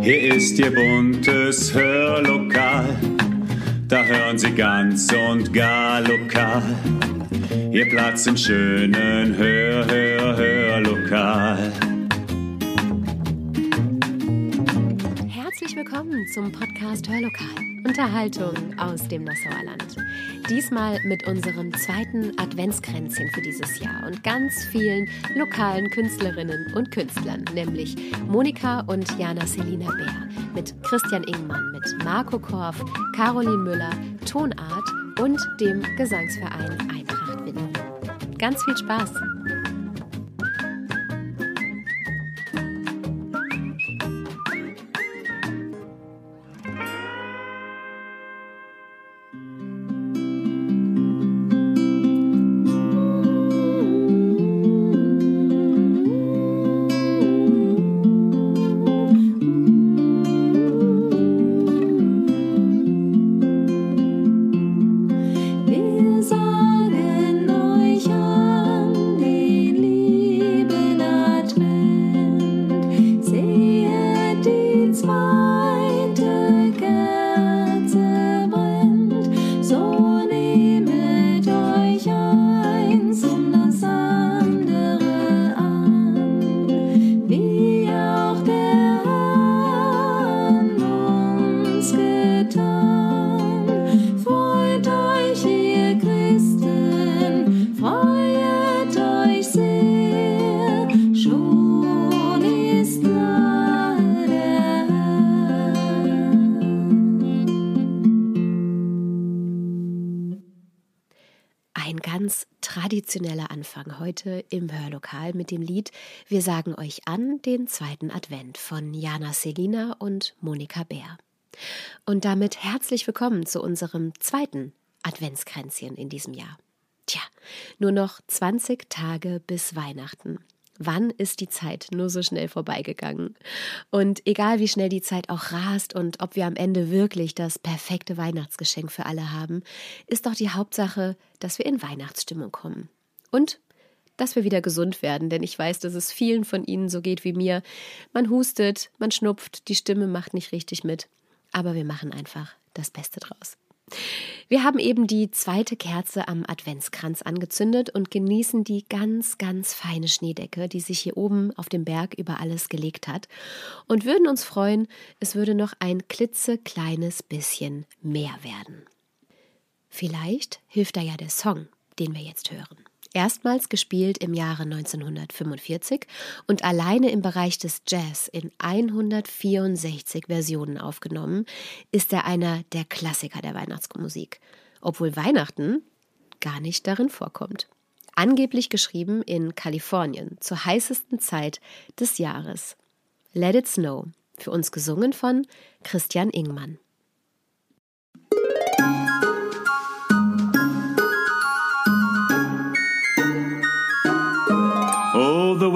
Hier ist Ihr buntes Hörlokal, da hören Sie ganz und gar lokal. Ihr Platz im schönen Hör, Hör, Hörlokal. Willkommen zum Podcast Hörlokal. Unterhaltung aus dem Nassauer Land. Diesmal mit unserem zweiten Adventskränzchen für dieses Jahr und ganz vielen lokalen Künstlerinnen und Künstlern, nämlich Monika und Jana Selina Bär, mit Christian Ingmann, mit Marco Korf, Caroline Müller, Tonart und dem Gesangsverein Eintracht Winden. Ganz viel Spaß! Traditioneller Anfang heute im Hörlokal mit dem Lied Wir sagen euch an den zweiten Advent von Jana Selina und Monika Bär. Und damit herzlich willkommen zu unserem zweiten Adventskränzchen in diesem Jahr. Tja, nur noch 20 Tage bis Weihnachten. Wann ist die Zeit nur so schnell vorbeigegangen? Und egal wie schnell die Zeit auch rast und ob wir am Ende wirklich das perfekte Weihnachtsgeschenk für alle haben, ist doch die Hauptsache, dass wir in Weihnachtsstimmung kommen. Und dass wir wieder gesund werden, denn ich weiß, dass es vielen von Ihnen so geht wie mir. Man hustet, man schnupft, die Stimme macht nicht richtig mit, aber wir machen einfach das Beste draus. Wir haben eben die zweite Kerze am Adventskranz angezündet und genießen die ganz, ganz feine Schneedecke, die sich hier oben auf dem Berg über alles gelegt hat und würden uns freuen, es würde noch ein klitzekleines bisschen mehr werden. Vielleicht hilft da ja der Song, den wir jetzt hören. Erstmals gespielt im Jahre 1945 und alleine im Bereich des Jazz in 164 Versionen aufgenommen, ist er einer der Klassiker der Weihnachtsmusik, obwohl Weihnachten gar nicht darin vorkommt. Angeblich geschrieben in Kalifornien zur heißesten Zeit des Jahres. Let It Snow, für uns gesungen von Christian Ingmann.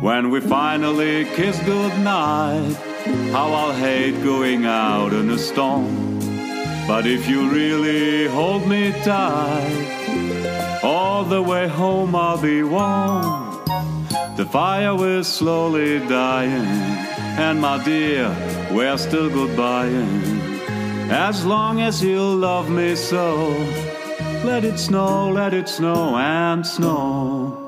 When we finally kiss goodnight, how I'll hate going out in a storm. But if you really hold me tight, all the way home I'll be warm. The fire will slowly dying, and my dear, we're still goodbying. As long as you love me so, let it snow, let it snow and snow.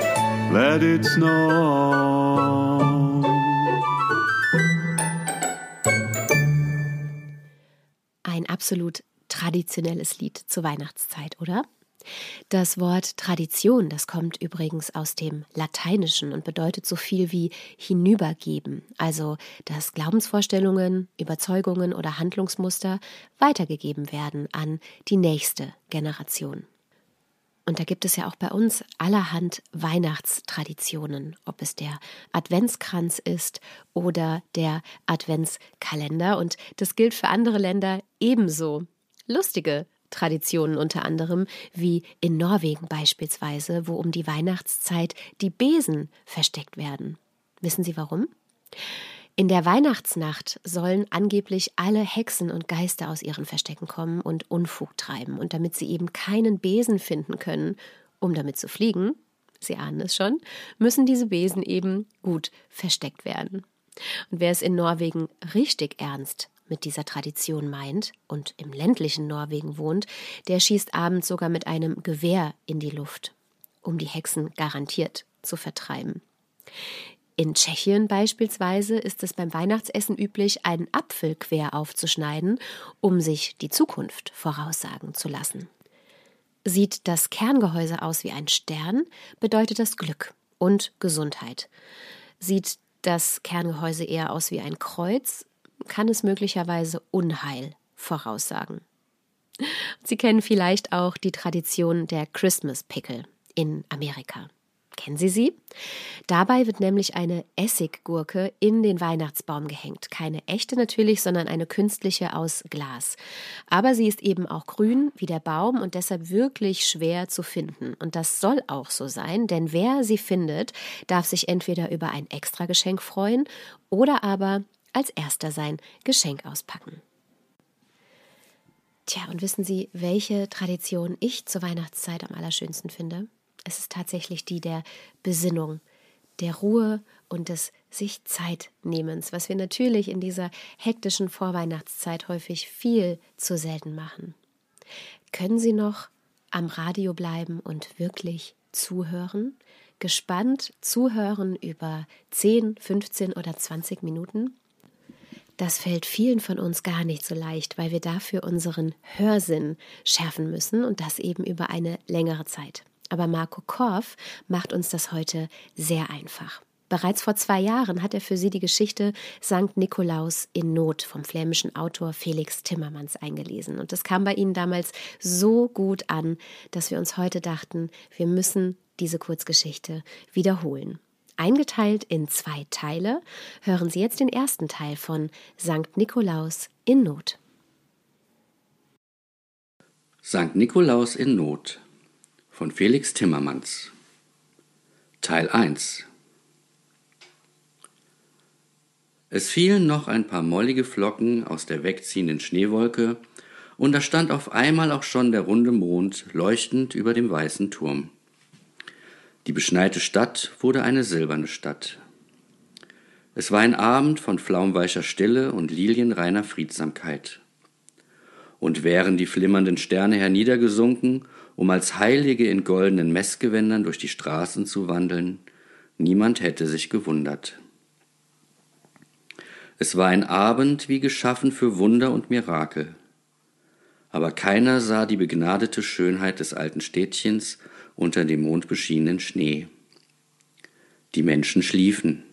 let it snow. Ein absolut traditionelles Lied zur Weihnachtszeit, oder? Das Wort Tradition, das kommt übrigens aus dem Lateinischen und bedeutet so viel wie hinübergeben, also dass Glaubensvorstellungen, Überzeugungen oder Handlungsmuster weitergegeben werden an die nächste Generation. Und da gibt es ja auch bei uns allerhand Weihnachtstraditionen, ob es der Adventskranz ist oder der Adventskalender. Und das gilt für andere Länder ebenso. Lustige Traditionen unter anderem, wie in Norwegen beispielsweise, wo um die Weihnachtszeit die Besen versteckt werden. Wissen Sie warum? In der Weihnachtsnacht sollen angeblich alle Hexen und Geister aus ihren Verstecken kommen und Unfug treiben. Und damit sie eben keinen Besen finden können, um damit zu fliegen, Sie ahnen es schon, müssen diese Besen eben gut versteckt werden. Und wer es in Norwegen richtig ernst mit dieser Tradition meint und im ländlichen Norwegen wohnt, der schießt abends sogar mit einem Gewehr in die Luft, um die Hexen garantiert zu vertreiben. In Tschechien beispielsweise ist es beim Weihnachtsessen üblich, einen Apfel quer aufzuschneiden, um sich die Zukunft voraussagen zu lassen. Sieht das Kerngehäuse aus wie ein Stern, bedeutet das Glück und Gesundheit. Sieht das Kerngehäuse eher aus wie ein Kreuz, kann es möglicherweise Unheil voraussagen. Sie kennen vielleicht auch die Tradition der Christmas Pickle in Amerika. Kennen Sie sie? Dabei wird nämlich eine Essiggurke in den Weihnachtsbaum gehängt. Keine echte natürlich, sondern eine künstliche aus Glas. Aber sie ist eben auch grün wie der Baum und deshalb wirklich schwer zu finden. Und das soll auch so sein, denn wer sie findet, darf sich entweder über ein Extrageschenk freuen oder aber als erster sein Geschenk auspacken. Tja, und wissen Sie, welche Tradition ich zur Weihnachtszeit am allerschönsten finde? Es ist tatsächlich die der Besinnung, der Ruhe und des sich Zeitnehmens, was wir natürlich in dieser hektischen Vorweihnachtszeit häufig viel zu selten machen. Können Sie noch am Radio bleiben und wirklich zuhören? Gespannt zuhören über 10, 15 oder 20 Minuten? Das fällt vielen von uns gar nicht so leicht, weil wir dafür unseren Hörsinn schärfen müssen und das eben über eine längere Zeit. Aber Marco Korff macht uns das heute sehr einfach. Bereits vor zwei Jahren hat er für sie die Geschichte St. Nikolaus in Not vom flämischen Autor Felix Timmermans eingelesen. Und das kam bei ihnen damals so gut an, dass wir uns heute dachten, wir müssen diese Kurzgeschichte wiederholen. Eingeteilt in zwei Teile hören Sie jetzt den ersten Teil von St. Nikolaus in Not. St. Nikolaus in Not von Felix Timmermans Teil 1 Es fielen noch ein paar mollige Flocken aus der wegziehenden Schneewolke, und da stand auf einmal auch schon der runde Mond leuchtend über dem weißen Turm. Die beschneite Stadt wurde eine silberne Stadt. Es war ein Abend von flaumweicher Stille und lilienreiner Friedsamkeit. Und wären die flimmernden Sterne herniedergesunken, um als Heilige in goldenen Messgewändern durch die Straßen zu wandeln, niemand hätte sich gewundert. Es war ein Abend wie geschaffen für Wunder und Mirakel. Aber keiner sah die begnadete Schönheit des alten Städtchens unter dem mondbeschienenen Schnee. Die Menschen schliefen.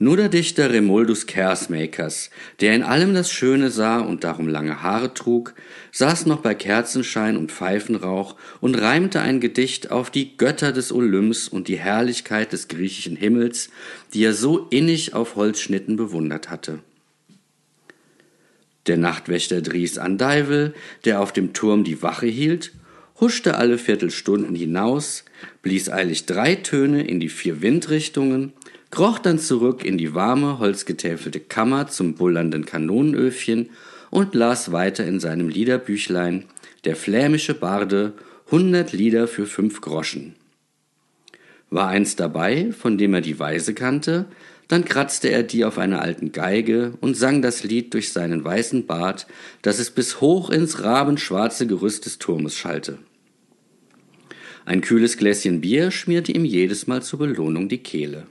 Nur der Dichter Remuldus Kersmakers, der in allem das Schöne sah und darum lange Haare trug, saß noch bei Kerzenschein und Pfeifenrauch und reimte ein Gedicht auf die Götter des Olymps und die Herrlichkeit des griechischen Himmels, die er so innig auf Holzschnitten bewundert hatte. Der Nachtwächter Dries Andeivel, der auf dem Turm die Wache hielt, huschte alle Viertelstunden hinaus, blies eilig drei Töne in die vier Windrichtungen, kroch dann zurück in die warme, holzgetäfelte Kammer zum bullernden Kanonenöfchen und las weiter in seinem Liederbüchlein Der flämische Barde, hundert Lieder für fünf Groschen. War eins dabei, von dem er die Weise kannte, dann kratzte er die auf einer alten Geige und sang das Lied durch seinen weißen Bart, dass es bis hoch ins rabenschwarze Gerüst des Turmes schallte. Ein kühles Gläschen Bier schmierte ihm jedes Mal zur Belohnung die Kehle.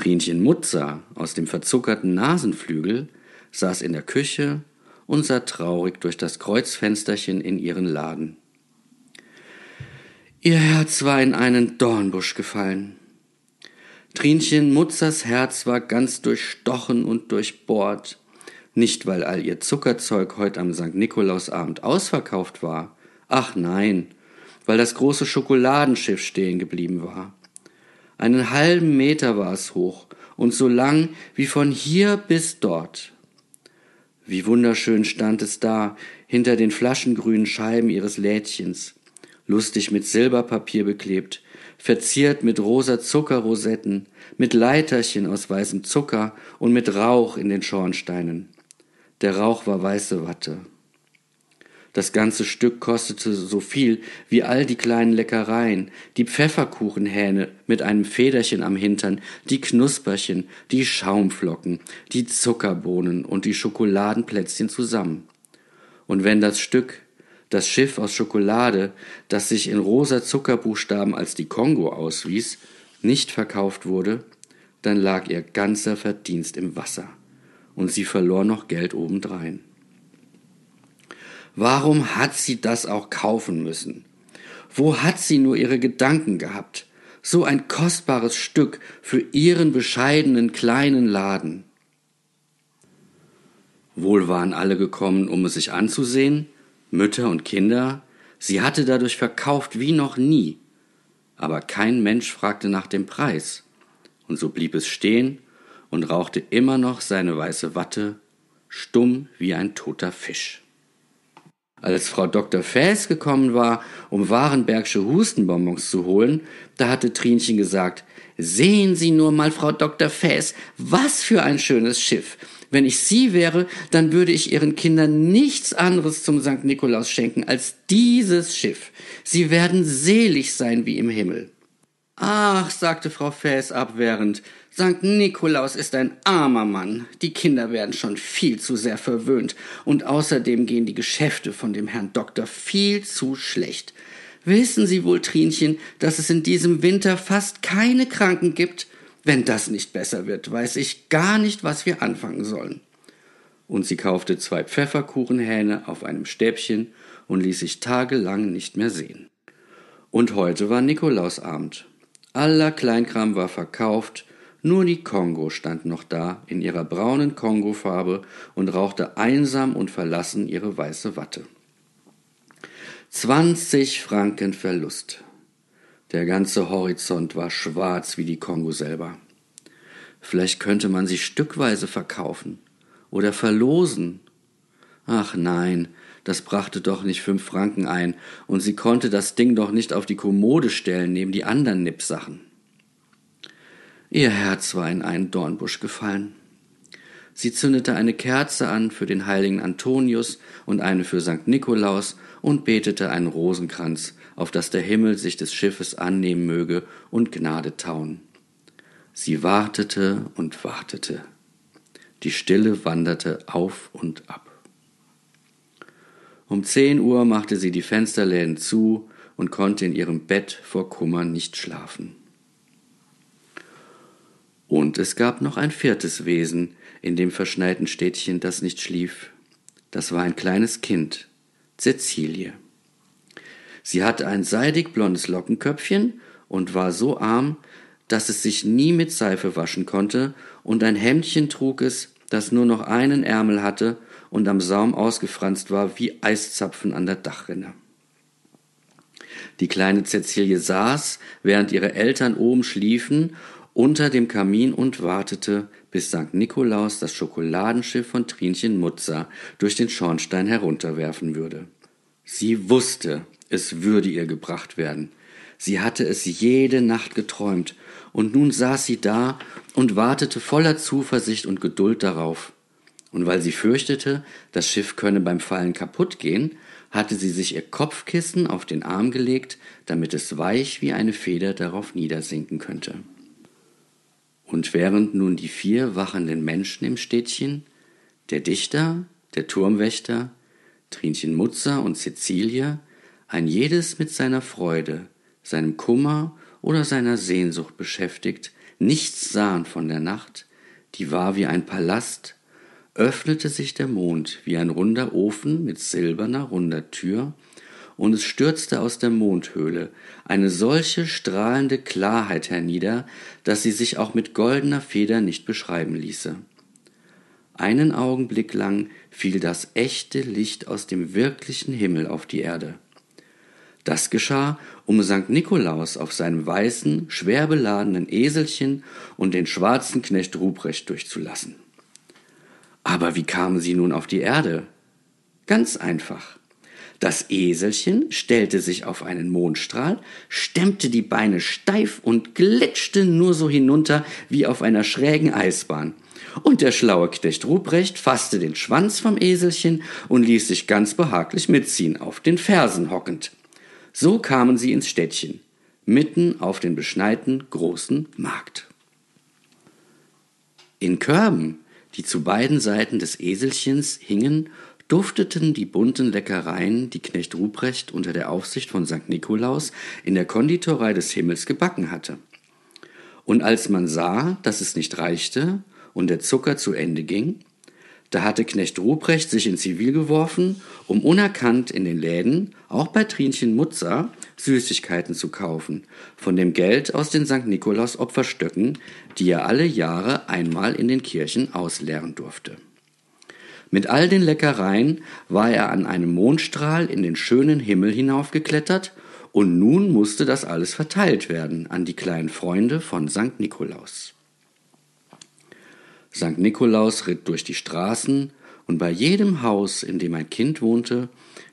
Trinchen Mutzer aus dem verzuckerten Nasenflügel saß in der Küche und sah traurig durch das Kreuzfensterchen in ihren Laden. Ihr Herz war in einen Dornbusch gefallen. Trinchen Mutzers Herz war ganz durchstochen und durchbohrt, nicht weil all ihr Zuckerzeug heut am St. Nikolausabend ausverkauft war, ach nein, weil das große Schokoladenschiff stehen geblieben war. Einen halben Meter war es hoch und so lang wie von hier bis dort. Wie wunderschön stand es da, hinter den flaschengrünen Scheiben ihres Lädchens, lustig mit Silberpapier beklebt, verziert mit rosa Zuckerrosetten, mit Leiterchen aus weißem Zucker und mit Rauch in den Schornsteinen. Der Rauch war weiße Watte. Das ganze Stück kostete so viel wie all die kleinen Leckereien, die Pfefferkuchenhähne mit einem Federchen am Hintern, die Knusperchen, die Schaumflocken, die Zuckerbohnen und die Schokoladenplätzchen zusammen. Und wenn das Stück das Schiff aus Schokolade, das sich in rosa Zuckerbuchstaben als die Kongo auswies, nicht verkauft wurde, dann lag ihr ganzer Verdienst im Wasser, und sie verlor noch Geld obendrein. Warum hat sie das auch kaufen müssen? Wo hat sie nur ihre Gedanken gehabt? So ein kostbares Stück für ihren bescheidenen kleinen Laden. Wohl waren alle gekommen, um es sich anzusehen, Mütter und Kinder, sie hatte dadurch verkauft wie noch nie. Aber kein Mensch fragte nach dem Preis. Und so blieb es stehen und rauchte immer noch seine weiße Watte, stumm wie ein toter Fisch. Als Frau Dr. Fäß gekommen war, um Warenbergsche Hustenbonbons zu holen, da hatte Trinchen gesagt, Sehen Sie nur mal, Frau Dr. Fäß, was für ein schönes Schiff. Wenn ich Sie wäre, dann würde ich Ihren Kindern nichts anderes zum St. Nikolaus schenken als dieses Schiff. Sie werden selig sein wie im Himmel. Ach, sagte Frau Fäß abwehrend, St. Nikolaus ist ein armer Mann. Die Kinder werden schon viel zu sehr verwöhnt. Und außerdem gehen die Geschäfte von dem Herrn Doktor viel zu schlecht. Wissen Sie wohl, Trinchen, dass es in diesem Winter fast keine Kranken gibt? Wenn das nicht besser wird, weiß ich gar nicht, was wir anfangen sollen. Und sie kaufte zwei Pfefferkuchenhähne auf einem Stäbchen und ließ sich tagelang nicht mehr sehen. Und heute war Nikolausabend. Aller Kleinkram war verkauft, nur die Kongo stand noch da in ihrer braunen Kongofarbe und rauchte einsam und verlassen ihre weiße Watte. Zwanzig Franken Verlust. Der ganze Horizont war schwarz wie die Kongo selber. Vielleicht könnte man sie stückweise verkaufen oder verlosen. Ach nein, das brachte doch nicht fünf Franken ein, und sie konnte das Ding doch nicht auf die Kommode stellen neben die anderen Nippsachen. Ihr Herz war in einen Dornbusch gefallen. Sie zündete eine Kerze an für den heiligen Antonius und eine für St. Nikolaus und betete einen Rosenkranz auf dass der Himmel sich des Schiffes annehmen möge und Gnade tauen. Sie wartete und wartete. Die Stille wanderte auf und ab. Um zehn Uhr machte sie die Fensterläden zu und konnte in ihrem Bett vor Kummer nicht schlafen. Und es gab noch ein viertes Wesen in dem verschneiten Städtchen, das nicht schlief. Das war ein kleines Kind, Cäcilie. Sie hatte ein seidig blondes Lockenköpfchen und war so arm, dass es sich nie mit Seife waschen konnte, und ein Hemdchen trug es, das nur noch einen Ärmel hatte und am Saum ausgefranst war wie Eiszapfen an der Dachrinne. Die kleine Cäcilie saß, während ihre Eltern oben schliefen, unter dem Kamin und wartete, bis St. Nikolaus das Schokoladenschiff von Trinchen Mutzer durch den Schornstein herunterwerfen würde. Sie wusste, es würde ihr gebracht werden. Sie hatte es jede Nacht geträumt, und nun saß sie da und wartete voller Zuversicht und Geduld darauf. Und weil sie fürchtete, das Schiff könne beim Fallen kaputt gehen, hatte sie sich ihr Kopfkissen auf den Arm gelegt, damit es weich wie eine Feder darauf niedersinken könnte. Und während nun die vier wachenden Menschen im Städtchen, der Dichter, der Turmwächter, Trinchen Mutzer und Cäcilie, ein jedes mit seiner Freude, seinem Kummer oder seiner Sehnsucht beschäftigt, nichts sahen von der Nacht, die war wie ein Palast, öffnete sich der Mond wie ein runder Ofen mit silberner runder Tür, und es stürzte aus der Mondhöhle eine solche strahlende Klarheit hernieder, dass sie sich auch mit goldener Feder nicht beschreiben ließe. Einen Augenblick lang fiel das echte Licht aus dem wirklichen Himmel auf die Erde. Das geschah, um St. Nikolaus auf seinem weißen, schwer beladenen Eselchen und den schwarzen Knecht Ruprecht durchzulassen. Aber wie kamen sie nun auf die Erde? Ganz einfach. Das Eselchen stellte sich auf einen Mondstrahl, stemmte die Beine steif und glitschte nur so hinunter wie auf einer schrägen Eisbahn. Und der schlaue Knecht Ruprecht fasste den Schwanz vom Eselchen und ließ sich ganz behaglich mitziehen, auf den Fersen hockend. So kamen sie ins Städtchen, mitten auf den beschneiten großen Markt. In Körben, die zu beiden Seiten des Eselchens hingen dufteten die bunten Leckereien, die Knecht Ruprecht unter der Aufsicht von St. Nikolaus in der Konditorei des Himmels gebacken hatte. Und als man sah, dass es nicht reichte und der Zucker zu Ende ging, da hatte Knecht Ruprecht sich in Zivil geworfen, um unerkannt in den Läden, auch bei Trinchen Mutzer, Süßigkeiten zu kaufen, von dem Geld aus den St. Nikolaus Opferstöcken, die er alle Jahre einmal in den Kirchen ausleeren durfte. Mit all den Leckereien war er an einem Mondstrahl in den schönen Himmel hinaufgeklettert, und nun musste das alles verteilt werden an die kleinen Freunde von St. Nikolaus. St. Nikolaus ritt durch die Straßen, und bei jedem Haus, in dem ein Kind wohnte,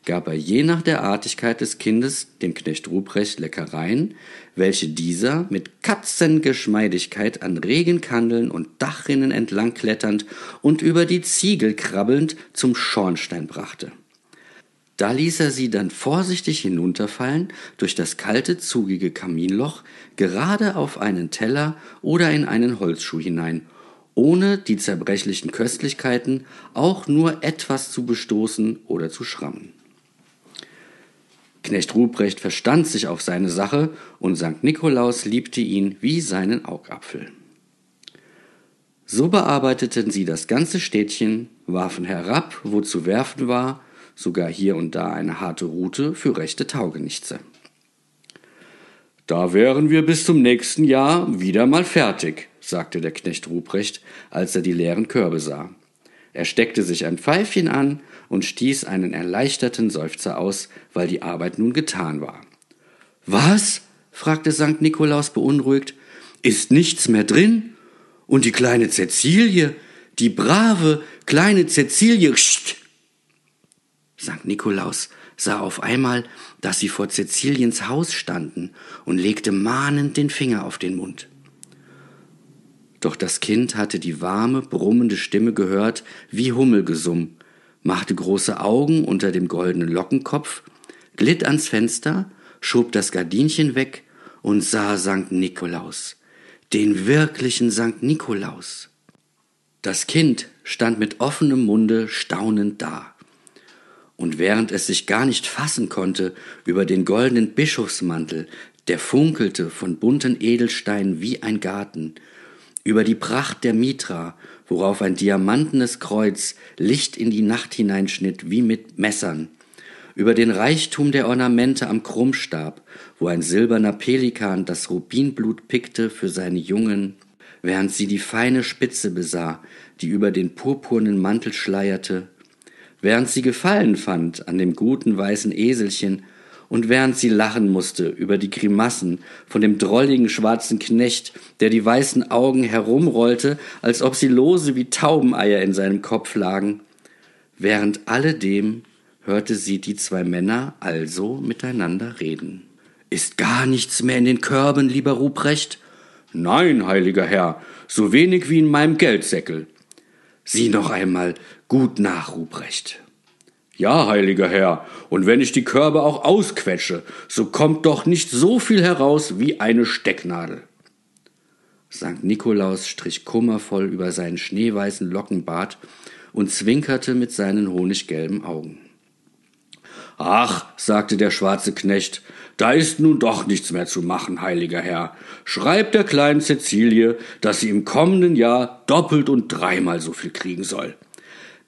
gab er je nach der Artigkeit des Kindes dem Knecht Ruprecht Leckereien, welche dieser mit Katzengeschmeidigkeit an Regenkandeln und Dachrinnen entlang kletternd und über die Ziegel krabbelnd zum Schornstein brachte. Da ließ er sie dann vorsichtig hinunterfallen durch das kalte, zugige Kaminloch, gerade auf einen Teller oder in einen Holzschuh hinein, ohne die zerbrechlichen Köstlichkeiten auch nur etwas zu bestoßen oder zu schrammen. Knecht Ruprecht verstand sich auf seine Sache und St. Nikolaus liebte ihn wie seinen Augapfel. So bearbeiteten sie das ganze Städtchen, warfen herab, wo zu werfen war, sogar hier und da eine harte Rute für rechte Taugenichtse. Da wären wir bis zum nächsten Jahr wieder mal fertig, sagte der Knecht Ruprecht, als er die leeren Körbe sah. Er steckte sich ein Pfeifchen an und stieß einen erleichterten Seufzer aus, weil die Arbeit nun getan war. Was? fragte St. Nikolaus beunruhigt. Ist nichts mehr drin? Und die kleine Cäcilie, die brave kleine Cäcilie. St St. Nikolaus sah auf einmal, dass sie vor Cäciliens Haus standen und legte mahnend den Finger auf den Mund. Doch das Kind hatte die warme, brummende Stimme gehört wie Hummelgesumm, machte große Augen unter dem goldenen Lockenkopf, glitt ans Fenster, schob das Gardinchen weg und sah Sankt Nikolaus, den wirklichen Sankt Nikolaus. Das Kind stand mit offenem Munde staunend da. Und während es sich gar nicht fassen konnte über den goldenen Bischofsmantel, der funkelte von bunten Edelsteinen wie ein Garten, über die Pracht der Mitra, worauf ein diamantenes Kreuz Licht in die Nacht hineinschnitt wie mit Messern, über den Reichtum der Ornamente am Krummstab, wo ein silberner Pelikan das Rubinblut pickte für seine Jungen, während sie die feine Spitze besah, die über den purpurnen Mantel schleierte, während sie Gefallen fand an dem guten weißen Eselchen, und während sie lachen musste über die Grimassen von dem drolligen schwarzen Knecht, der die weißen Augen herumrollte, als ob sie lose wie Taubeneier in seinem Kopf lagen, während alledem hörte sie die zwei Männer also miteinander reden. Ist gar nichts mehr in den Körben, lieber Ruprecht? Nein, heiliger Herr, so wenig wie in meinem Geldsäckel. Sieh noch einmal gut nach, Ruprecht. Ja, heiliger Herr, und wenn ich die Körbe auch ausquetsche, so kommt doch nicht so viel heraus wie eine Stecknadel. Sankt Nikolaus strich kummervoll über seinen schneeweißen Lockenbart und zwinkerte mit seinen honiggelben Augen. Ach, sagte der schwarze Knecht, da ist nun doch nichts mehr zu machen, heiliger Herr. Schreibt der kleinen Cäcilie, dass sie im kommenden Jahr doppelt und dreimal so viel kriegen soll.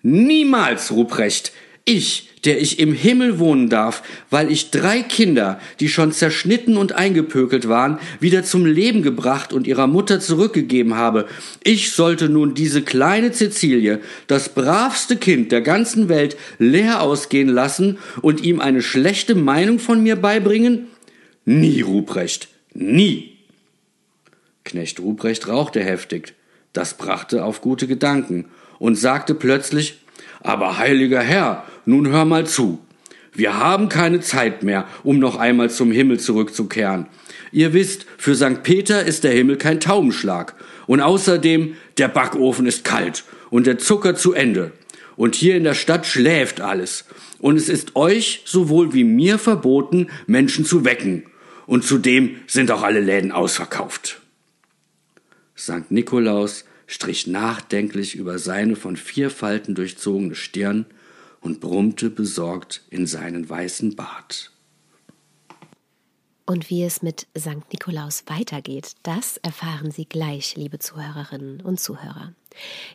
Niemals, Ruprecht. Ich, der ich im Himmel wohnen darf, weil ich drei Kinder, die schon zerschnitten und eingepökelt waren, wieder zum Leben gebracht und ihrer Mutter zurückgegeben habe. Ich sollte nun diese kleine Cäcilie, das bravste Kind der ganzen Welt, leer ausgehen lassen und ihm eine schlechte Meinung von mir beibringen? Nie, Ruprecht, nie. Knecht Ruprecht rauchte heftig. Das brachte auf gute Gedanken und sagte plötzlich, aber heiliger Herr, nun hör mal zu. Wir haben keine Zeit mehr, um noch einmal zum Himmel zurückzukehren. Ihr wisst, für St. Peter ist der Himmel kein Taubenschlag. Und außerdem, der Backofen ist kalt und der Zucker zu Ende. Und hier in der Stadt schläft alles. Und es ist euch sowohl wie mir verboten, Menschen zu wecken. Und zudem sind auch alle Läden ausverkauft. St. Nikolaus strich nachdenklich über seine von vier Falten durchzogene Stirn und brummte besorgt in seinen weißen Bart. Und wie es mit St. Nikolaus weitergeht, das erfahren Sie gleich, liebe Zuhörerinnen und Zuhörer.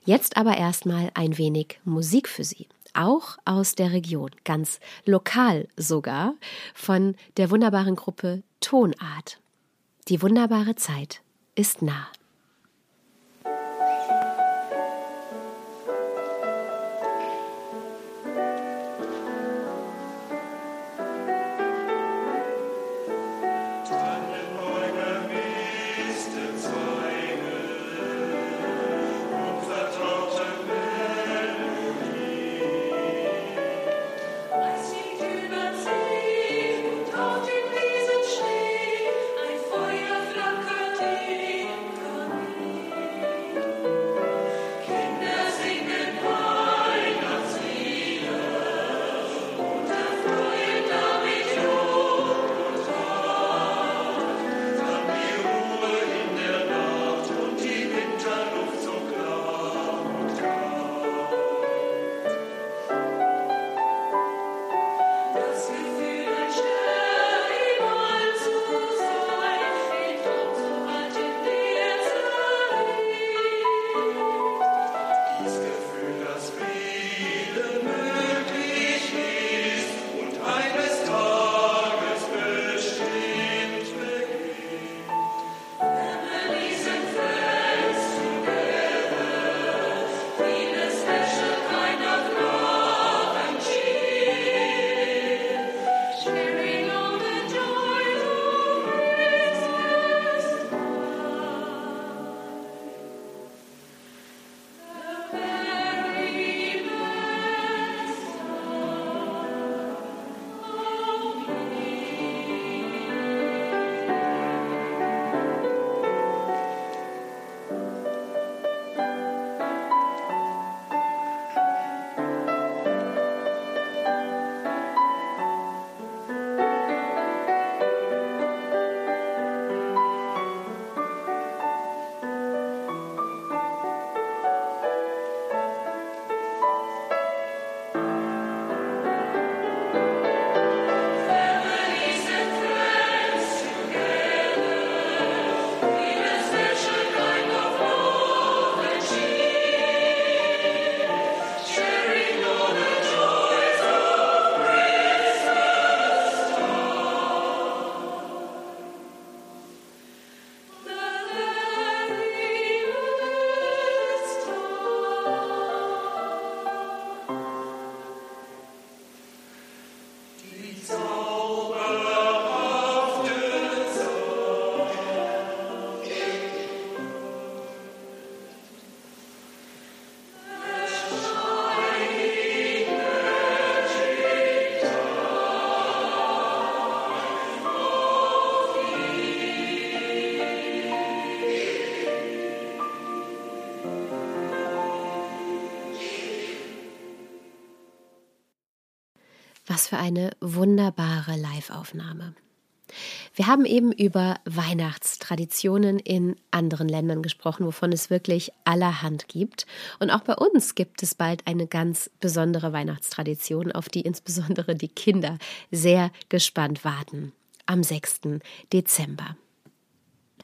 Jetzt aber erstmal ein wenig Musik für Sie, auch aus der Region, ganz lokal sogar, von der wunderbaren Gruppe Tonart. Die wunderbare Zeit ist nah. Für eine wunderbare Live-Aufnahme. Wir haben eben über Weihnachtstraditionen in anderen Ländern gesprochen, wovon es wirklich allerhand gibt. Und auch bei uns gibt es bald eine ganz besondere Weihnachtstradition, auf die insbesondere die Kinder sehr gespannt warten. Am 6. Dezember.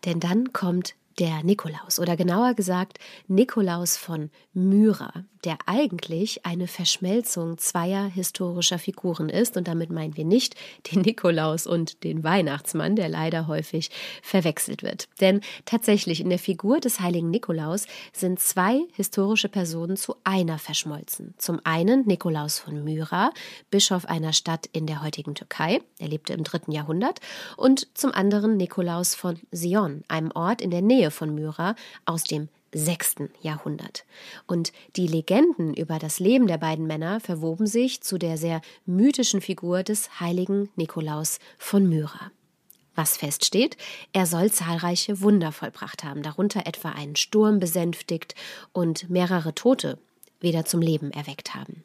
Denn dann kommt der Nikolaus oder genauer gesagt Nikolaus von Myra, der eigentlich eine Verschmelzung zweier historischer Figuren ist. Und damit meinen wir nicht den Nikolaus und den Weihnachtsmann, der leider häufig verwechselt wird. Denn tatsächlich in der Figur des heiligen Nikolaus sind zwei historische Personen zu einer verschmolzen. Zum einen Nikolaus von Myra, Bischof einer Stadt in der heutigen Türkei, er lebte im dritten Jahrhundert, und zum anderen Nikolaus von Sion, einem Ort in der Nähe von Myra aus dem 6. Jahrhundert. Und die Legenden über das Leben der beiden Männer verwoben sich zu der sehr mythischen Figur des heiligen Nikolaus von Myra. Was feststeht, er soll zahlreiche Wunder vollbracht haben, darunter etwa einen Sturm besänftigt und mehrere Tote wieder zum Leben erweckt haben.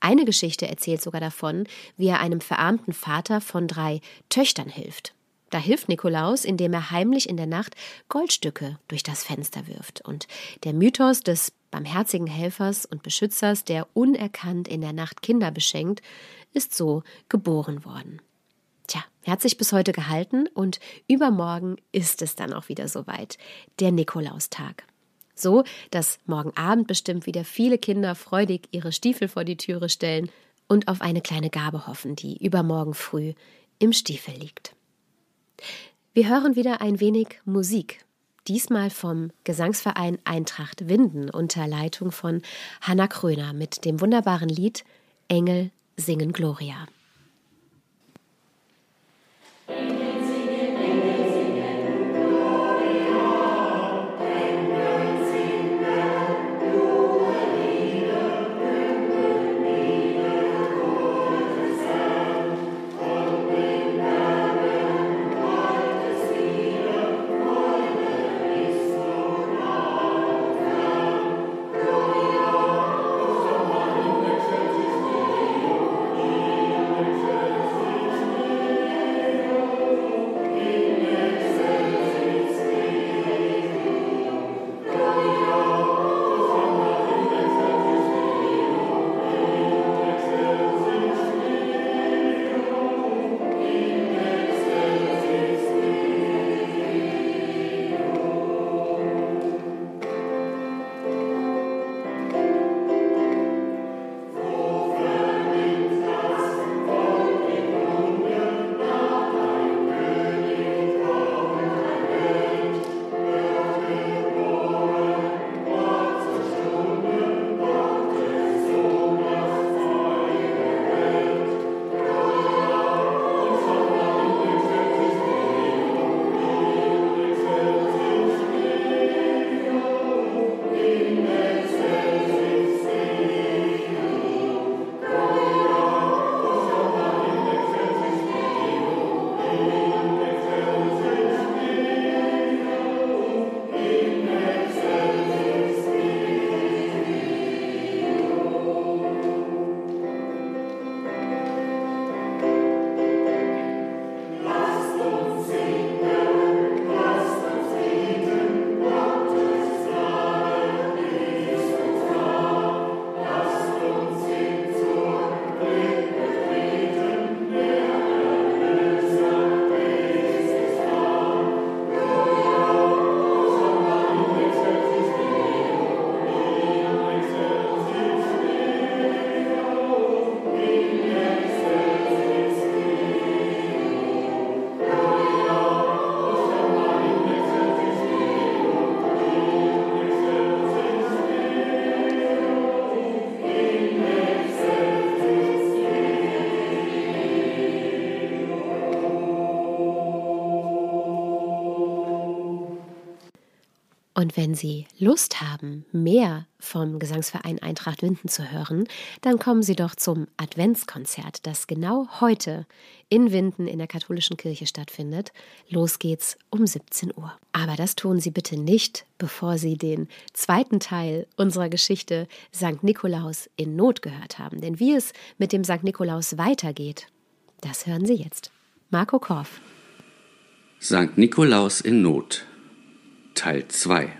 Eine Geschichte erzählt sogar davon, wie er einem verarmten Vater von drei Töchtern hilft. Da hilft Nikolaus, indem er heimlich in der Nacht Goldstücke durch das Fenster wirft. Und der Mythos des barmherzigen Helfers und Beschützers, der unerkannt in der Nacht Kinder beschenkt, ist so geboren worden. Tja, er hat sich bis heute gehalten und übermorgen ist es dann auch wieder soweit, der Nikolaustag. So, dass morgen Abend bestimmt wieder viele Kinder freudig ihre Stiefel vor die Türe stellen und auf eine kleine Gabe hoffen, die übermorgen früh im Stiefel liegt. Wir hören wieder ein wenig Musik. Diesmal vom Gesangsverein Eintracht Winden unter Leitung von Hanna Kröner mit dem wunderbaren Lied Engel singen Gloria. Und wenn Sie Lust haben, mehr vom Gesangsverein Eintracht Winden zu hören, dann kommen Sie doch zum Adventskonzert, das genau heute in Winden in der katholischen Kirche stattfindet. Los geht's um 17 Uhr. Aber das tun Sie bitte nicht, bevor Sie den zweiten Teil unserer Geschichte St. Nikolaus in Not gehört haben. Denn wie es mit dem St. Nikolaus weitergeht, das hören Sie jetzt. Marco Korff. Sankt Nikolaus in Not Teil 2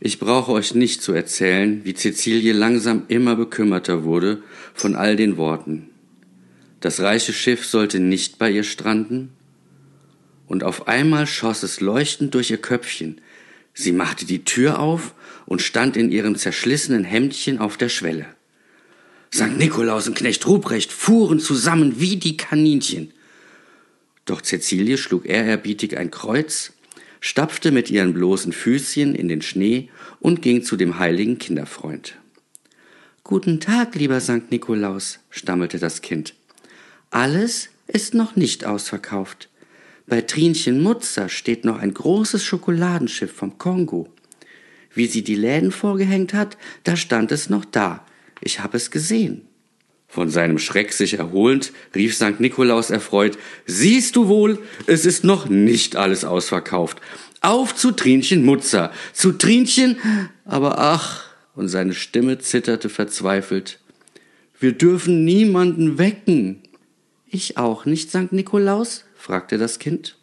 Ich brauche euch nicht zu erzählen, wie Cäcilie langsam immer bekümmerter wurde von all den Worten. Das reiche Schiff sollte nicht bei ihr stranden, und auf einmal schoss es leuchtend durch ihr Köpfchen. Sie machte die Tür auf und stand in ihrem zerschlissenen Hemdchen auf der Schwelle. St. Nikolaus und Knecht Ruprecht fuhren zusammen wie die Kaninchen. Doch Cäcilie schlug ehrerbietig ein Kreuz, stapfte mit ihren bloßen Füßchen in den Schnee und ging zu dem heiligen Kinderfreund. Guten Tag, lieber St. Nikolaus, stammelte das Kind. Alles ist noch nicht ausverkauft. Bei Trinchen Mutzer steht noch ein großes Schokoladenschiff vom Kongo. Wie sie die Läden vorgehängt hat, da stand es noch da. Ich habe es gesehen. Von seinem Schreck sich erholend, rief St. Nikolaus erfreut, Siehst du wohl, es ist noch nicht alles ausverkauft. Auf zu Trinchen Mutzer, zu Trinchen, aber ach, und seine Stimme zitterte verzweifelt. Wir dürfen niemanden wecken. Ich auch nicht, St. Nikolaus? fragte das Kind.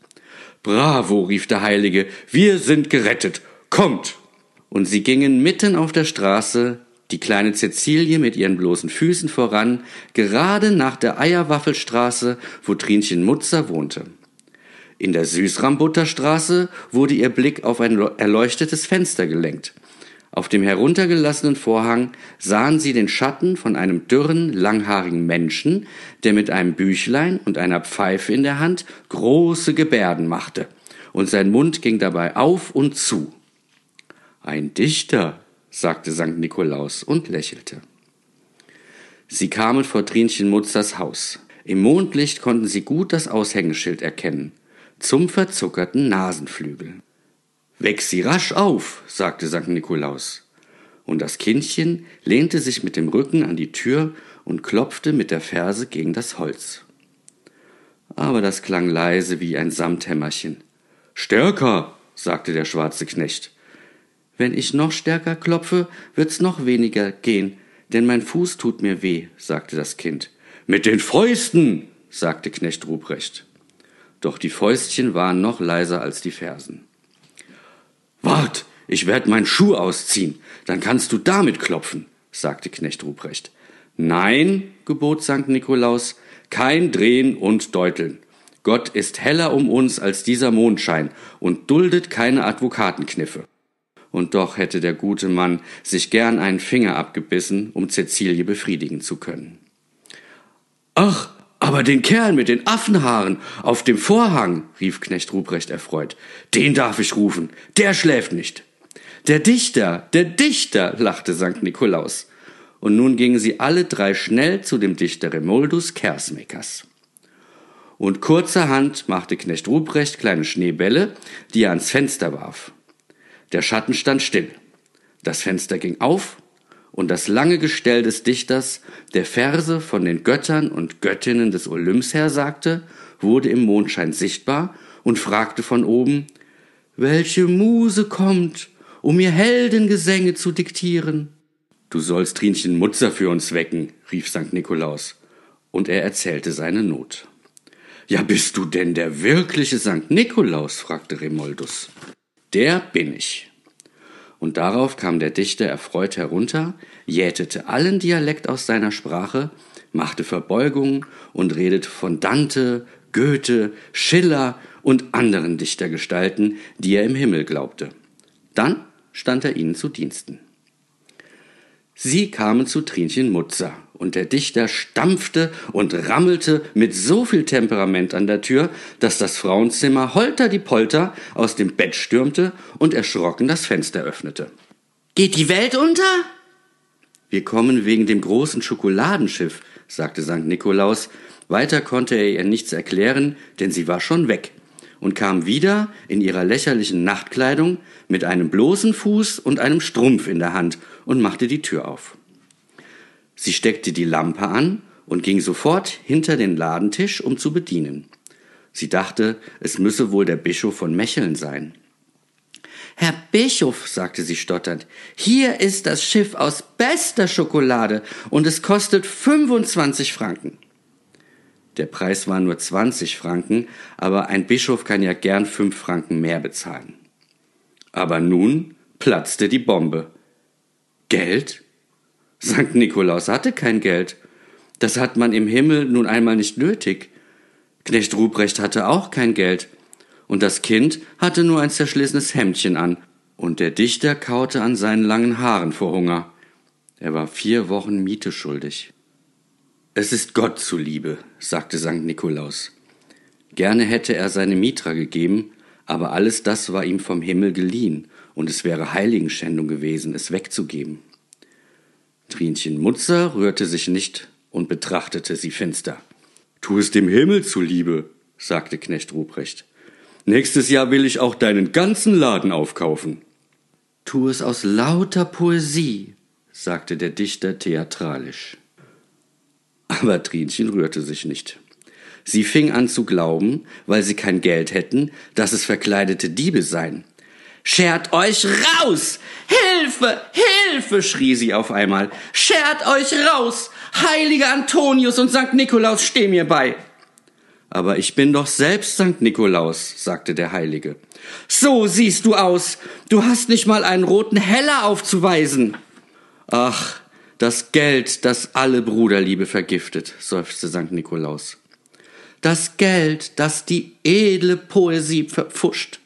Bravo, rief der Heilige, wir sind gerettet. Kommt! Und sie gingen mitten auf der Straße, die kleine Cäcilie mit ihren bloßen Füßen voran, gerade nach der Eierwaffelstraße, wo Trinchen Mutzer wohnte. In der Süßrambutterstraße wurde ihr Blick auf ein erleuchtetes Fenster gelenkt. Auf dem heruntergelassenen Vorhang sahen sie den Schatten von einem dürren, langhaarigen Menschen, der mit einem Büchlein und einer Pfeife in der Hand große Gebärden machte, und sein Mund ging dabei auf und zu. Ein Dichter, sagte St. Nikolaus und lächelte. Sie kamen vor Trinchen Mutzers Haus. Im Mondlicht konnten sie gut das Aushängeschild erkennen, zum verzuckerten Nasenflügel. Weck sie rasch auf, sagte St. Nikolaus. Und das Kindchen lehnte sich mit dem Rücken an die Tür und klopfte mit der Ferse gegen das Holz. Aber das klang leise wie ein Samthämmerchen. Stärker, sagte der schwarze Knecht. Wenn ich noch stärker klopfe, wird's noch weniger gehen, denn mein Fuß tut mir weh, sagte das Kind. Mit den Fäusten, sagte Knecht Ruprecht. Doch die Fäustchen waren noch leiser als die Fersen. Wart, ich werd meinen Schuh ausziehen, dann kannst du damit klopfen, sagte Knecht Ruprecht. Nein, gebot Sankt Nikolaus, kein Drehen und Deuteln. Gott ist heller um uns als dieser Mondschein und duldet keine Advokatenkniffe. Und doch hätte der gute Mann sich gern einen Finger abgebissen, um Cäcilie befriedigen zu können. Ach, aber den Kerl mit den Affenhaaren auf dem Vorhang, rief Knecht Ruprecht erfreut, den darf ich rufen, der schläft nicht. Der Dichter, der Dichter, lachte Sankt Nikolaus. Und nun gingen sie alle drei schnell zu dem Dichter Remoldus Kersmakers. Und kurzerhand machte Knecht Ruprecht kleine Schneebälle, die er ans Fenster warf. Der Schatten stand still. Das Fenster ging auf und das lange Gestell des Dichters, der Verse von den Göttern und Göttinnen des Olymps her sagte, wurde im Mondschein sichtbar und fragte von oben, welche Muse kommt, um mir Heldengesänge zu diktieren? Du sollst Trinchen Mutzer für uns wecken, rief St. Nikolaus, und er erzählte seine Not. Ja, bist du denn der wirkliche St. Nikolaus? fragte Remoldus. Der bin ich, und darauf kam der Dichter erfreut herunter, jätete allen Dialekt aus seiner Sprache, machte Verbeugungen und redete von Dante, Goethe, Schiller und anderen Dichtergestalten, die er im Himmel glaubte. Dann stand er ihnen zu Diensten. Sie kamen zu Trinchen Mutzer, und der Dichter stampfte und rammelte mit so viel Temperament an der Tür, dass das Frauenzimmer holter die Polter aus dem Bett stürmte und erschrocken das Fenster öffnete. Geht die Welt unter? Wir kommen wegen dem großen Schokoladenschiff, sagte St. Nikolaus. Weiter konnte er ihr nichts erklären, denn sie war schon weg und kam wieder in ihrer lächerlichen Nachtkleidung mit einem bloßen Fuß und einem Strumpf in der Hand und machte die Tür auf. Sie steckte die Lampe an und ging sofort hinter den Ladentisch, um zu bedienen. Sie dachte, es müsse wohl der Bischof von Mecheln sein. Herr Bischof, sagte sie stotternd, hier ist das Schiff aus bester Schokolade und es kostet 25 Franken. Der Preis war nur 20 Franken, aber ein Bischof kann ja gern fünf Franken mehr bezahlen. Aber nun platzte die Bombe. Geld? Sankt Nikolaus hatte kein Geld. Das hat man im Himmel nun einmal nicht nötig. Knecht Ruprecht hatte auch kein Geld. Und das Kind hatte nur ein zerschlissenes Hemdchen an. Und der Dichter kaute an seinen langen Haaren vor Hunger. Er war vier Wochen Miete schuldig. Es ist Gott zuliebe, sagte Sankt Nikolaus. Gerne hätte er seine Mitra gegeben, aber alles das war ihm vom Himmel geliehen, und es wäre Heiligenschändung gewesen, es wegzugeben. Trinchen Mutzer rührte sich nicht und betrachtete sie finster. Tu es dem Himmel zuliebe, sagte Knecht Ruprecht. Nächstes Jahr will ich auch deinen ganzen Laden aufkaufen. Tu es aus lauter Poesie, sagte der Dichter theatralisch. Aber Trinchen rührte sich nicht. Sie fing an zu glauben, weil sie kein Geld hätten, dass es verkleidete Diebe seien. Schert euch raus! Hilfe! Hilfe! schrie sie auf einmal. Schert euch raus! Heiliger Antonius und Sankt Nikolaus, steh mir bei! Aber ich bin doch selbst Sankt Nikolaus, sagte der Heilige. So siehst du aus. Du hast nicht mal einen roten Heller aufzuweisen. Ach, das Geld, das alle Bruderliebe vergiftet, seufzte St. Nikolaus. Das Geld, das die edle Poesie verpfuscht,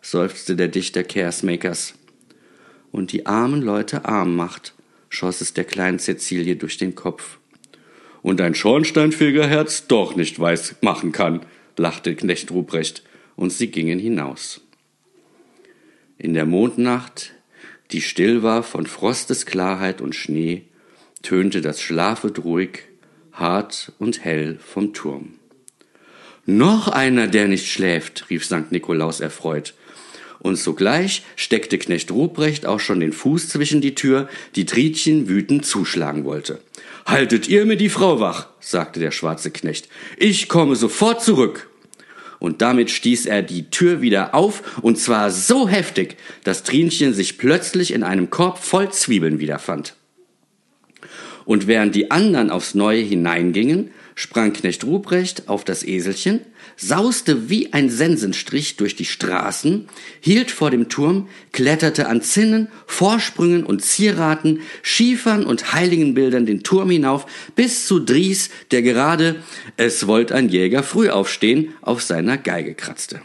seufzte der Dichter Kersmakers. Und die armen Leute arm macht, schoss es der kleinen Cäcilie durch den Kopf. Und ein Schornsteinfegerherz doch nicht weiß machen kann, lachte Knecht Ruprecht, und sie gingen hinaus. In der Mondnacht, die still war von Frostesklarheit und Schnee, tönte das Schlafet ruhig, hart und hell vom Turm. Noch einer, der nicht schläft, rief St. Nikolaus erfreut. Und sogleich steckte Knecht Ruprecht auch schon den Fuß zwischen die Tür, die Tritchen wütend zuschlagen wollte. Haltet ihr mir die Frau wach, sagte der schwarze Knecht. Ich komme sofort zurück. Und damit stieß er die Tür wieder auf, und zwar so heftig, dass Trinchen sich plötzlich in einem Korb voll Zwiebeln wiederfand. Und während die anderen aufs Neue hineingingen, sprang Knecht Ruprecht auf das Eselchen, sauste wie ein Sensenstrich durch die Straßen, hielt vor dem Turm, kletterte an Zinnen, Vorsprüngen und Zieraten, Schiefern und Heiligenbildern den Turm hinauf, bis zu Dries, der gerade, es wollt ein Jäger früh aufstehen, auf seiner Geige kratzte.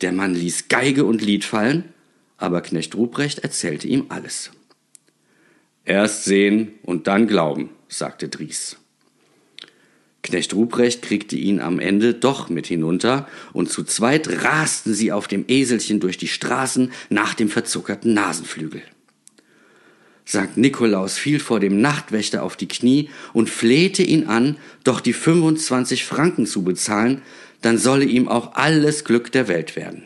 Der Mann ließ Geige und Lied fallen, aber Knecht Ruprecht erzählte ihm alles. Erst sehen und dann glauben, sagte Dries. Knecht Ruprecht kriegte ihn am Ende doch mit hinunter, und zu zweit rasten sie auf dem Eselchen durch die Straßen nach dem verzuckerten Nasenflügel. Sankt Nikolaus fiel vor dem Nachtwächter auf die Knie und flehte ihn an, doch die 25 Franken zu bezahlen, dann solle ihm auch alles Glück der Welt werden.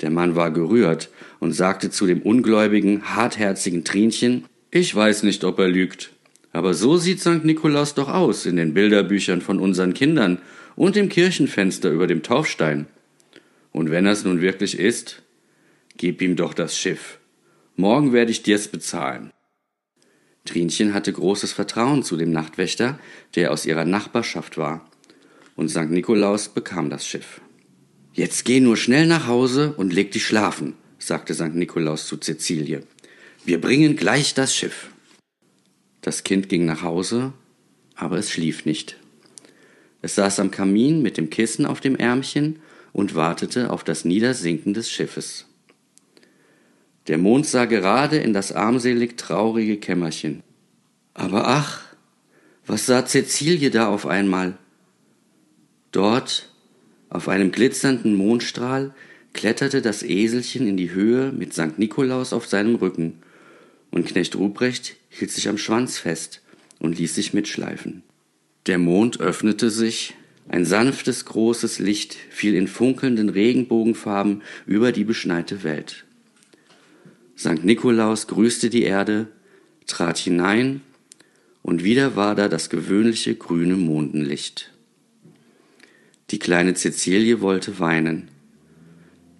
Der Mann war gerührt und sagte zu dem ungläubigen, hartherzigen Trinchen, ich weiß nicht, ob er lügt, aber so sieht St. Nikolaus doch aus in den Bilderbüchern von unseren Kindern und im Kirchenfenster über dem Taufstein. Und wenn er's nun wirklich ist, gib ihm doch das Schiff. Morgen werde ich dir's bezahlen. Trinchen hatte großes Vertrauen zu dem Nachtwächter, der aus ihrer Nachbarschaft war, und St. Nikolaus bekam das Schiff. Jetzt geh nur schnell nach Hause und leg dich schlafen, sagte St. Nikolaus zu Cäcilie. Wir bringen gleich das Schiff. Das Kind ging nach Hause, aber es schlief nicht. Es saß am Kamin mit dem Kissen auf dem Ärmchen und wartete auf das Niedersinken des Schiffes. Der Mond sah gerade in das armselig traurige Kämmerchen. Aber ach, was sah Cäcilie da auf einmal? Dort, auf einem glitzernden Mondstrahl, kletterte das Eselchen in die Höhe mit St. Nikolaus auf seinem Rücken und Knecht Ruprecht hielt sich am Schwanz fest und ließ sich mitschleifen. Der Mond öffnete sich, ein sanftes, großes Licht fiel in funkelnden Regenbogenfarben über die beschneite Welt. Sankt Nikolaus grüßte die Erde, trat hinein, und wieder war da das gewöhnliche grüne Mondenlicht. Die kleine Cäcilie wollte weinen.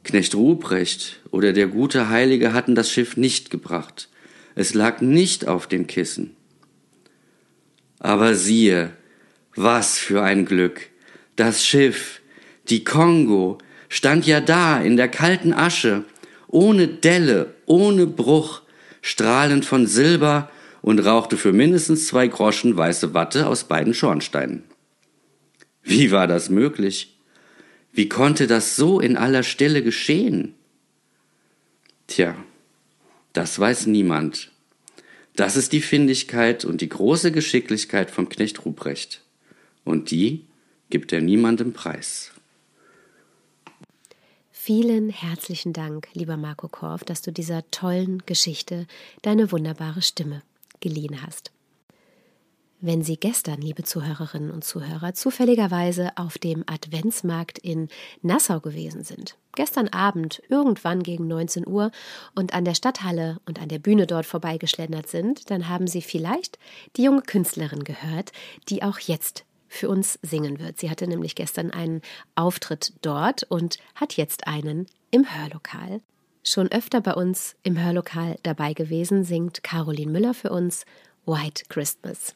Knecht Ruprecht oder der gute Heilige hatten das Schiff nicht gebracht. Es lag nicht auf dem Kissen. Aber siehe, Was für ein Glück. Das Schiff, die Kongo, stand ja da in der kalten Asche, ohne Delle, ohne Bruch, strahlend von Silber und rauchte für mindestens zwei Groschen weiße Watte aus beiden Schornsteinen. Wie war das möglich? Wie konnte das so in aller Stille geschehen? Tja, das weiß niemand. Das ist die Findigkeit und die große Geschicklichkeit vom Knecht Ruprecht. Und die gibt er niemandem preis. Vielen herzlichen Dank, lieber Marco Korf, dass du dieser tollen Geschichte deine wunderbare Stimme geliehen hast. Wenn Sie gestern, liebe Zuhörerinnen und Zuhörer, zufälligerweise auf dem Adventsmarkt in Nassau gewesen sind, gestern Abend irgendwann gegen 19 Uhr und an der Stadthalle und an der Bühne dort vorbeigeschlendert sind, dann haben Sie vielleicht die junge Künstlerin gehört, die auch jetzt für uns singen wird. Sie hatte nämlich gestern einen Auftritt dort und hat jetzt einen im Hörlokal. Schon öfter bei uns im Hörlokal dabei gewesen, singt Caroline Müller für uns White Christmas.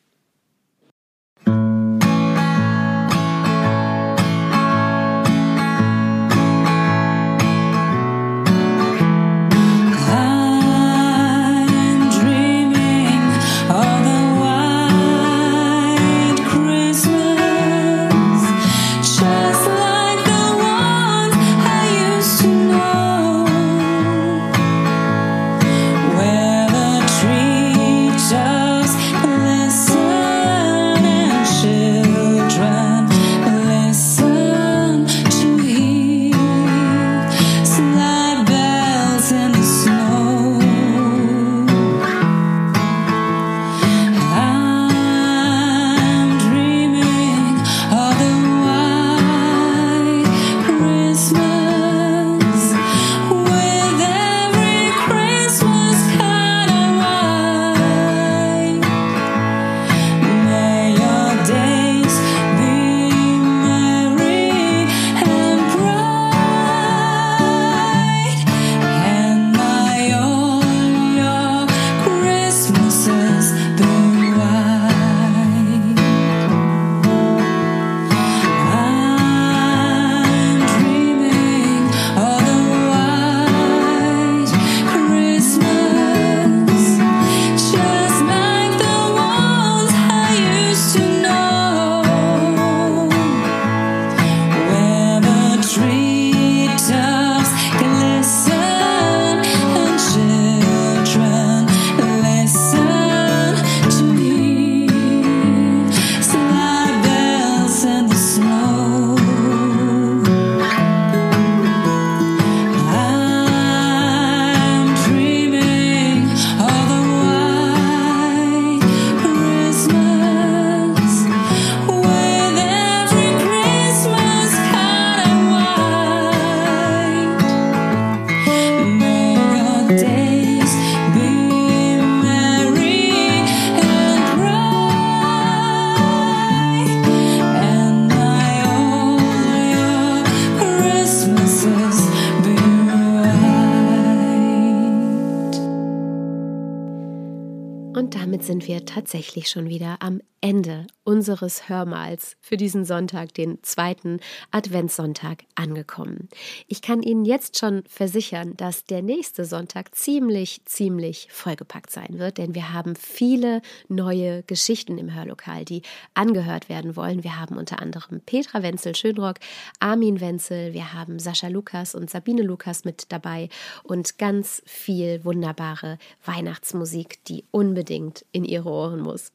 Tatsächlich schon wieder am Ende unseres Hörmals für diesen Sonntag, den zweiten Adventssonntag, angekommen. Ich kann Ihnen jetzt schon versichern, dass der nächste Sonntag ziemlich, ziemlich vollgepackt sein wird, denn wir haben viele neue Geschichten im Hörlokal, die angehört werden wollen. Wir haben unter anderem Petra Wenzel-Schönrock, Armin Wenzel, wir haben Sascha Lukas und Sabine Lukas mit dabei und ganz viel wunderbare Weihnachtsmusik, die unbedingt in Ihre Ohren muss.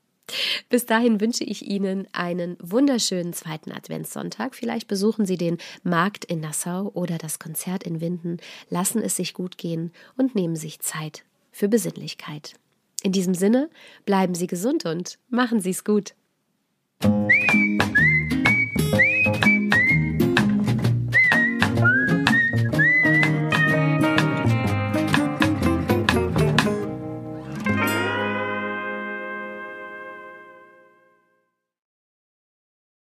Bis dahin wünsche ich Ihnen einen wunderschönen zweiten Adventssonntag. Vielleicht besuchen Sie den Markt in Nassau oder das Konzert in Winden. Lassen es sich gut gehen und nehmen sich Zeit für Besinnlichkeit. In diesem Sinne, bleiben Sie gesund und machen Sie es gut.